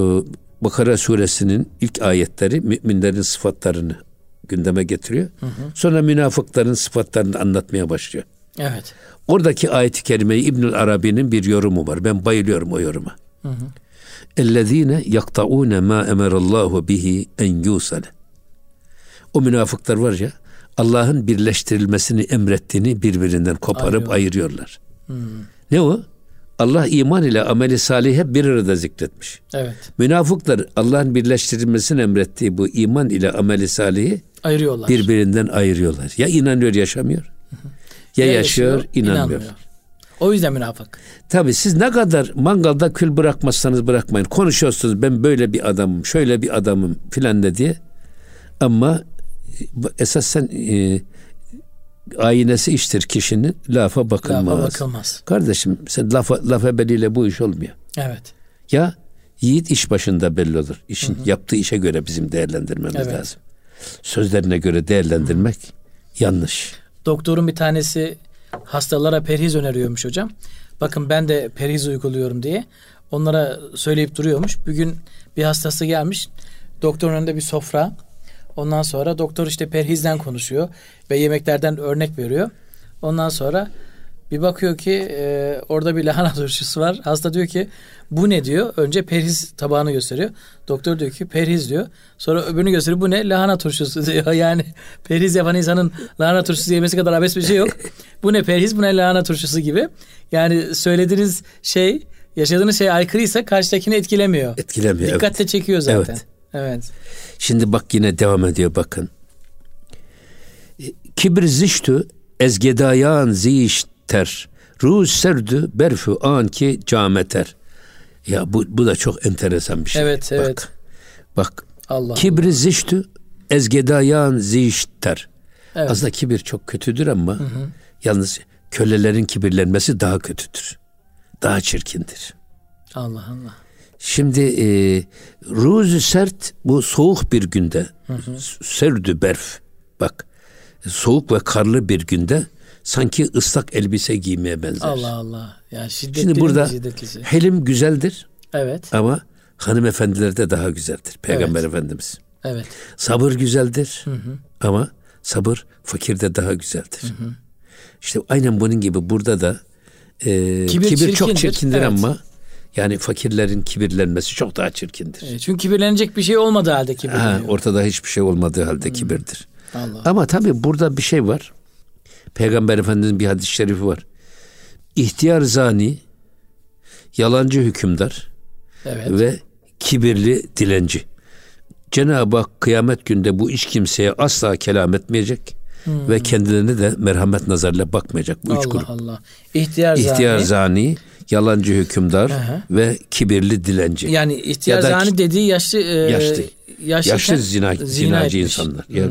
Bakara suresinin ilk ayetleri müminlerin sıfatlarını gündeme getiriyor. Hı hı. Sonra münafıkların sıfatlarını anlatmaya başlıyor. Evet. Oradaki ayet-i kerimeyi İbnül Arabi'nin bir yorumu var. Ben bayılıyorum o yoruma. Ellezine yaktaune ma emerallahu bihi en yusale. O münafıklar var ya Allah'ın birleştirilmesini emrettiğini birbirinden koparıp Ayıyor. ayırıyorlar. Hmm. Ne o? Allah iman ile ameli salih hep bir arada zikretmiş. Evet. Münafıklar Allah'ın birleştirilmesini emrettiği bu iman ile ameli salihi ayırıyorlar. Birbirinden ayırıyorlar. Ya inanıyor yaşamıyor. Ya, ya yaşıyor, yaşıyor inanmıyor. inanmıyor. O yüzden münafık. Tabii siz ne kadar mangalda kül bırakmazsanız bırakmayın. Konuşuyorsunuz ben böyle bir adamım, şöyle bir adamım filan de diye. Ama esasen e, aynesi iştir kişinin lafa bakılmaz. Lafa bakılmaz. Kardeşim sen lafa, laf ebeliyle bu iş olmuyor. Evet. Ya yiğit iş başında belli olur. İşin hı hı. yaptığı işe göre bizim değerlendirmemiz evet. lazım. Sözlerine göre değerlendirmek hı. yanlış. Doktorun bir tanesi hastalara perhiz öneriyormuş hocam. Bakın ben de perhiz uyguluyorum diye. Onlara söyleyip duruyormuş. Bugün bir hastası gelmiş. Doktorun önünde bir sofra. Ondan sonra doktor işte perhizden konuşuyor ve yemeklerden örnek veriyor. Ondan sonra bir bakıyor ki e, orada bir lahana turşusu var. Hasta diyor ki bu ne diyor. Önce perhiz tabağını gösteriyor. Doktor diyor ki perhiz diyor. Sonra öbürünü gösteriyor. Bu ne? Lahana turşusu diyor. Yani perhiz yapan insanın lahana turşusu yemesi kadar abes bir şey yok. bu ne perhiz bu ne lahana turşusu gibi. Yani söylediğiniz şey yaşadığınız şey aykırıysa karşıdakini etkilemiyor. Etkilemiyor. Dikkatle evet. çekiyor zaten. Evet. evet. Şimdi bak yine devam ediyor bakın. Kibir ziştü ezgedayan zişter. Ruz serdü berfü an ki cameter. Ya bu, bu da çok enteresan bir şey. Evet, bak, evet. Bak. Allah Kibri ziştü ezgedayan zişter. Evet. Aslında kibir çok kötüdür ama hı hı. yalnız kölelerin kibirlenmesi daha kötüdür. Daha çirkindir. Allah Allah. Şimdi e, ruzu sert bu soğuk bir günde hı hı. serdü berf bak soğuk ve karlı bir günde sanki ıslak elbise giymeye benzer. Allah Allah. Yani şiddetli Şimdi burada şiddetlisi. helim güzeldir. Evet. Ama hanımefendiler de daha güzeldir. Peygamber evet. Efendimiz. Evet. Sabır güzeldir. Hı hı. Ama sabır fakirde daha güzeldir. Hı hı. İşte aynen bunun gibi burada da e, kibir, kibir çok çirkindir evet. ama yani fakirlerin kibirlenmesi çok daha çirkindir. Evet, çünkü kibirlenecek bir şey olmadığı halde kibirleniyor. ortada hiçbir şey olmadığı halde hmm. kibirdir. Allah. Ama tabii burada bir şey var. Peygamber Efendimiz'in bir hadis-i şerifi var. İhtiyar zani, yalancı hükümdar evet. ve kibirli dilenci. Cenab-ı Hak kıyamet günde bu iş kimseye asla kelam etmeyecek. ve kendilerine de merhamet nazarıyla bakmayacak bu Allah üç grup. Allah. İhtiyar, İhtiyar zani. zani, yalancı hükümdar Aha. ve kibirli dilenci. Yani ihtiyar Ya da- zani dediği yaşlı e, Yaşlı. yaşlı, Yaşlı zina, zina zinacı etmiş. insanlar. Yani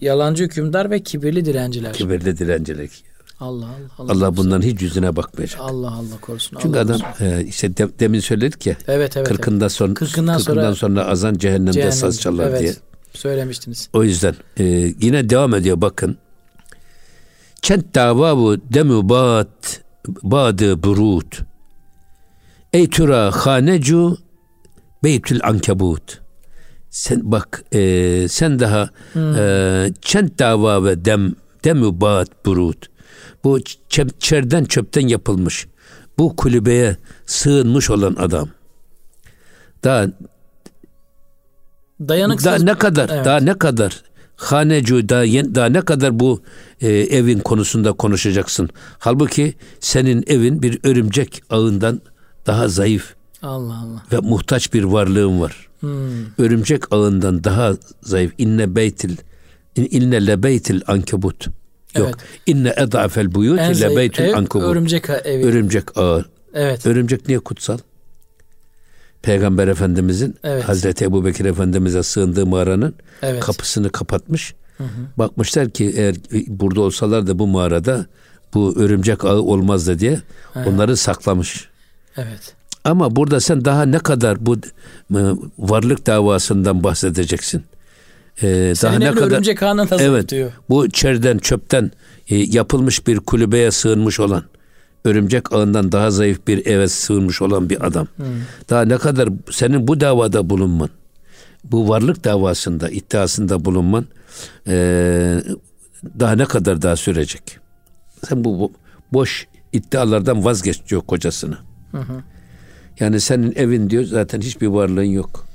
Yalancı hükümdar ve kibirli dilenciler. Kibirli dilencilik. Allah Allah. Allah Allah bunların hiç yüzüne bakmayacak. Allah Allah korusun. Çünkü Allah adam korusun. e, işte de- demin söyledik ya. Evet evet. Kırkından sonra Kırkından kırkından sonra- sonra, azan cehennemde Cehennem. saz çalar evet, diye. Söylemiştiniz. O yüzden e, yine devam ediyor bakın. Kent davavu demü bat badı burut. Ey tura hanecu beytül ankebut. Sen bak e, sen daha e, kent dava ve dem demü bat burut. Bu ç- çerden çöpten yapılmış. Bu kulübeye sığınmış olan adam. Daha Dayanıksız. daha ne kadar Evet. daha ne kadar hanecu daha, daha ne kadar bu e, evin konusunda konuşacaksın. Halbuki senin evin bir örümcek ağından daha zayıf Allah Allah. ve muhtaç bir varlığın var. Hmm. Örümcek ağından daha zayıf. İnne beytil in- inne lebeytil ankebut. Yok. Evet. İnne edafel buyut lebeytil ev ankebut. örümcek evi. Örümcek ağı. evet. Örümcek niye kutsal? Peygamber Efendimizin Evet. Hazreti Ebu Bekir Efendimiz'e sığındığı mağaranın Evet. kapısını kapatmış. Bakmışlar ki eğer burada olsalar da bu mağarada bu örümcek ağı olmazdı diye onları saklamış. Evet. Ama burada sen daha ne kadar bu e, varlık davasından bahsedeceksin? Ee, daha ne kadar örümcek ağına Evet. diyor. Bu çerden çöpten e, yapılmış bir kulübeye sığınmış olan örümcek ağından daha zayıf bir eve sığınmış olan bir adam. Daha ne kadar senin bu davada bulunman, bu varlık davasında, iddiasında bulunman e, daha ne kadar daha sürecek? Sen bu, bu boş iddialardan vazgeç diyor kocasına. Yani senin evin diyor zaten hiçbir varlığın yok.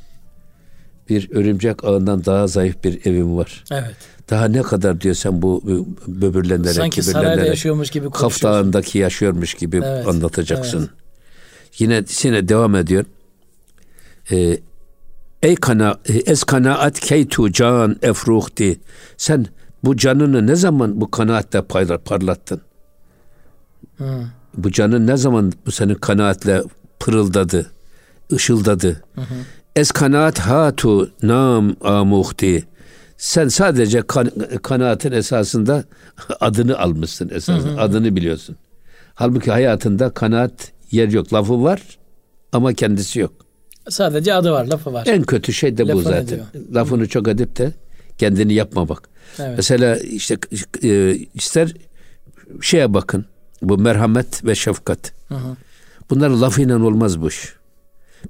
Bir örümcek ağından daha zayıf bir evin var. Evet. Daha ne kadar diyor sen bu böbürlenlere, Sanki sarayda yaşıyormuş gibi Kaf. Dağı'ndaki yaşıyormuş gibi Evet, anlatacaksın. Yine yine devam ediyor. Ee, ey kana e, es kanaat keytu can efruhti. Sen bu canını ne zaman bu kanaatle parlattın? Hı. Bu canın ne zaman bu senin kanaatle pırıldadı, ışıldadı? Es kanaat hatu nam amuhti. Sen sadece kan, kanaatin esasında adını almışsın esasında. Adını biliyorsun. Halbuki hayatında kanaat yer yok. Lafı var ama kendisi yok. Sadece adı var, lafı var. En kötü şey de bu Lafını zaten. diyor. Lafını çok edip de kendini yapma bak. Evet. Mesela işte e, ister şeye bakın. Bu merhamet ve şefkat. Hı hı. Bunlar lafıyla olmaz bu iş.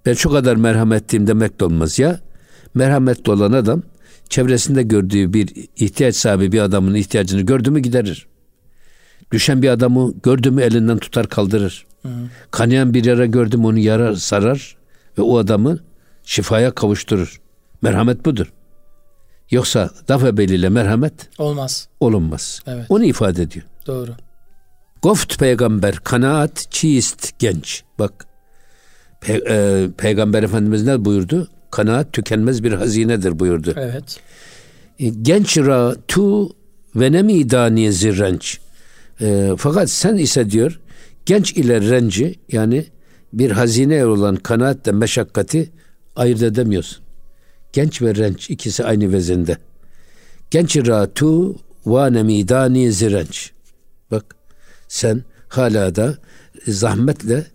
Ben şu kadar merhametliyim demek de olmaz ya. Merhametli olan adam çevresinde gördüğü bir ihtiyaç sahibi bir adamın ihtiyacını gördü mü giderir. Düşen bir adamı gördü mü elinden tutar kaldırır. Kanayan bir yara gördü mü onu yarar sarar ve o adamı şifaya kavuşturur. Merhamet budur. Yoksa laf ebeliyle merhamet Olmaz. olunmaz. Evet. Onu ifade ediyor. Doğru. Goft peygamber kanaat çiist genç. Bak pe- e, peygamber efendimiz ne buyurdu? Kanaat tükenmez bir hazinedir buyurdu. Evet. E, genç ra tu ve ne midani zirrenç. E, fakat sen ise diyor genç ile renci yani bir hazine olan kanaatle meşakkati ayırt edemiyorsun. Genç ve renç ikisi aynı vezinde. Genç ra tu ve ne midani zirrenç. Bak sen hala da zahmetle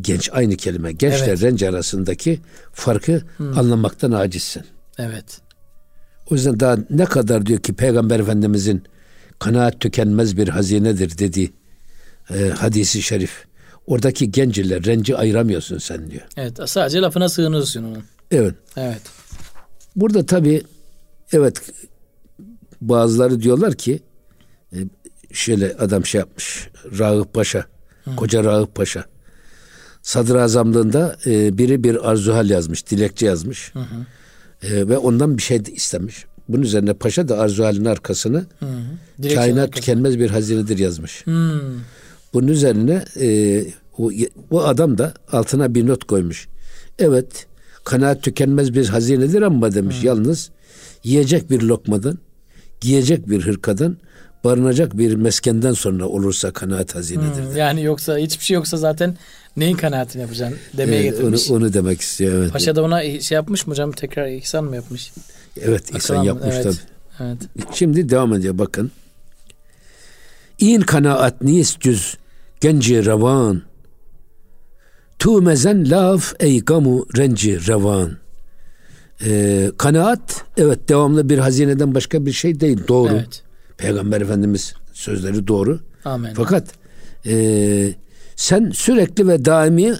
genç aynı kelime. Gençle Evet. renç arasındaki farkı anlamaktan acizsin. Evet. O yüzden daha ne kadar diyor ki Peygamber Efendimizin kanaat tükenmez bir hazinedir dediği e, hadisi şerif. Oradaki genç ile renci ayıramıyorsun sen diyor. Evet. Sadece lafına sığınıyorsun onun. Evet. Evet. Burada tabi evet bazıları diyorlar ki e, şöyle adam şey yapmış Rağıp Paşa koca Rağıp Paşa sadrazamlığında e, biri bir arzuhal yazmış dilekçe yazmış E, ve ondan bir şey istemiş. Bunun üzerine paşa da arzuhalin arkasını Hı hı. Kainat arkası. tükenmez bir hazinedir yazmış. Hmm. Bunun üzerine e, o, bu adam da altına bir not koymuş. Evet kanaat tükenmez bir hazinedir ama demiş yalnız yiyecek bir lokmadan giyecek bir hırkadan barınacak bir meskenden sonra olursa kanaat hazinedir. Hmm, yani yoksa hiçbir şey yoksa zaten neyin kanaatini yapacaksın demeye Ee, getirmiş. onu, onu demek istiyor evet. Paşa da ona şey yapmış mı hocam tekrar ihsan mı yapmış? Evet İhsan Akıl yapmış evet. tabii. Evet. Şimdi devam ediyor bakın. İn kanaat niyes cüz genci revan. Tu mezen laf ey gamu renci revan. Ee, kanaat evet devamlı bir hazineden başka bir şey değil doğru. Evet. Peygamber Efendimiz sözleri doğru. Amin. Fakat e, sen sürekli ve daimi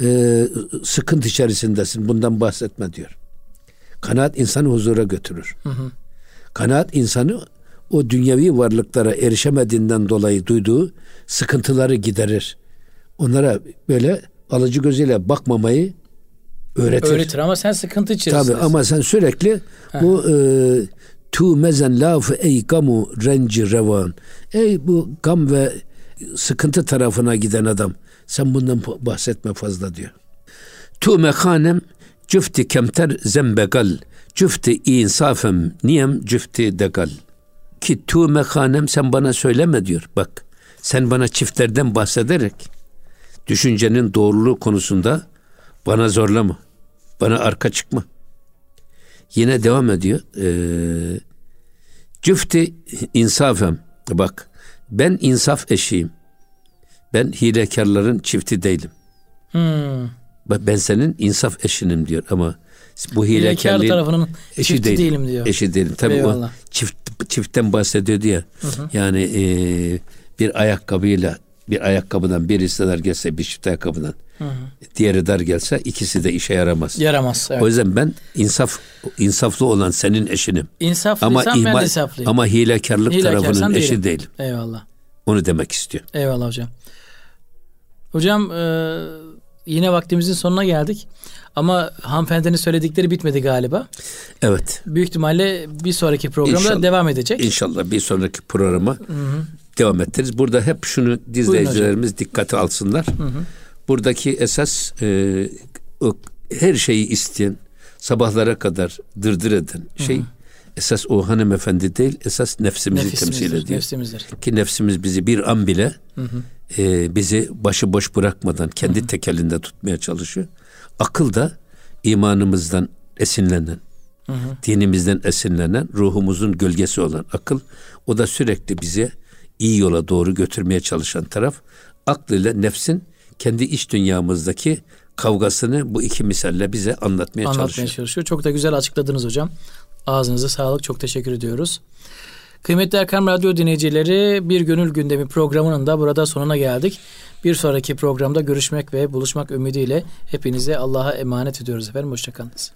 e, sıkıntı içerisindesin. Bundan bahsetme diyor. Kanaat insanı huzura götürür. Kanaat insanı o dünyevi varlıklara erişemediğinden dolayı duyduğu sıkıntıları giderir. Onlara böyle alıcı gözüyle bakmamayı öğretir. Öğretir ama sen sıkıntı içerisindesin. Tabii ama sen sürekli bu e, tu mezen lafı ey gamu renci revan. Ey bu gam ve sıkıntı tarafına giden adam. Sen bundan bahsetme fazla diyor. Tu mekanem cüfti kemter zembegal. Cüfti insafem niyem cüfti degal. Ki tu mekanem sen bana söyleme diyor. Bak sen bana çiftlerden bahsederek düşüncenin doğruluğu konusunda bana zorlama. Bana arka çıkma. Yine devam ediyor. Ee, cüfti insafem. Bak ben insaf eşiyim. Ben hilekarların çifti değilim. Hmm. Bak ben senin insaf eşinim diyor ama bu Hilekar hilekarlığın tarafının eşi çifti değilim. değilim diyor. Eşi değilim. Tabii Eyvallah. o çift çiftten bahsediyordu ya. Yani e, bir ayakkabıyla bir ayakkabıdan birisi dar gelse bir çift ayakkabıdan diğeri dar gelse ikisi de işe yaramaz. Yaramaz. Evet. O yüzden ben insaf insaflı olan senin eşinim. İnsaflıysan ben de ihmal- insaflıyım. ama hilekarlık tarafının eşi değilim. değilim. Eyvallah. Onu demek istiyor. Eyvallah hocam. Hocam e, yine vaktimizin sonuna geldik. Ama hanımefendinin söyledikleri bitmedi galiba. Evet. Büyük ihtimalle bir sonraki programda İnşallah. devam edecek. İnşallah bir sonraki programa devam ettiririz. Burada hep şunu izleyicilerimiz dikkate alsınlar. Buradaki esas e, her şeyi isteyen, sabahlara kadar dırdır eden şey esas o hanımefendi değil, esas nefsimizi temsil ediyor. nefsimizdir. Ki nefsimiz bizi bir an bile e, bizi başıboş bırakmadan kendi tekelinde tutmaya çalışıyor. Akıl da imanımızdan esinlenen, dinimizden esinlenen, ruhumuzun gölgesi olan akıl. O da sürekli bize iyi yola doğru götürmeye çalışan taraf. Aklıyla nefsin kendi iç dünyamızdaki kavgasını bu iki misalle bize anlatmaya, Anlatmaya çalışıyor. çalışıyor. Çok da güzel açıkladınız hocam. Ağzınıza sağlık. Çok teşekkür ediyoruz. Kıymetli Erkam Radyo dinleyicileri Bir Gönül Gündemi programının da burada sonuna geldik. Bir sonraki programda görüşmek ve buluşmak ümidiyle hepinize Allah'a emanet ediyoruz efendim. Hoşçakalınız.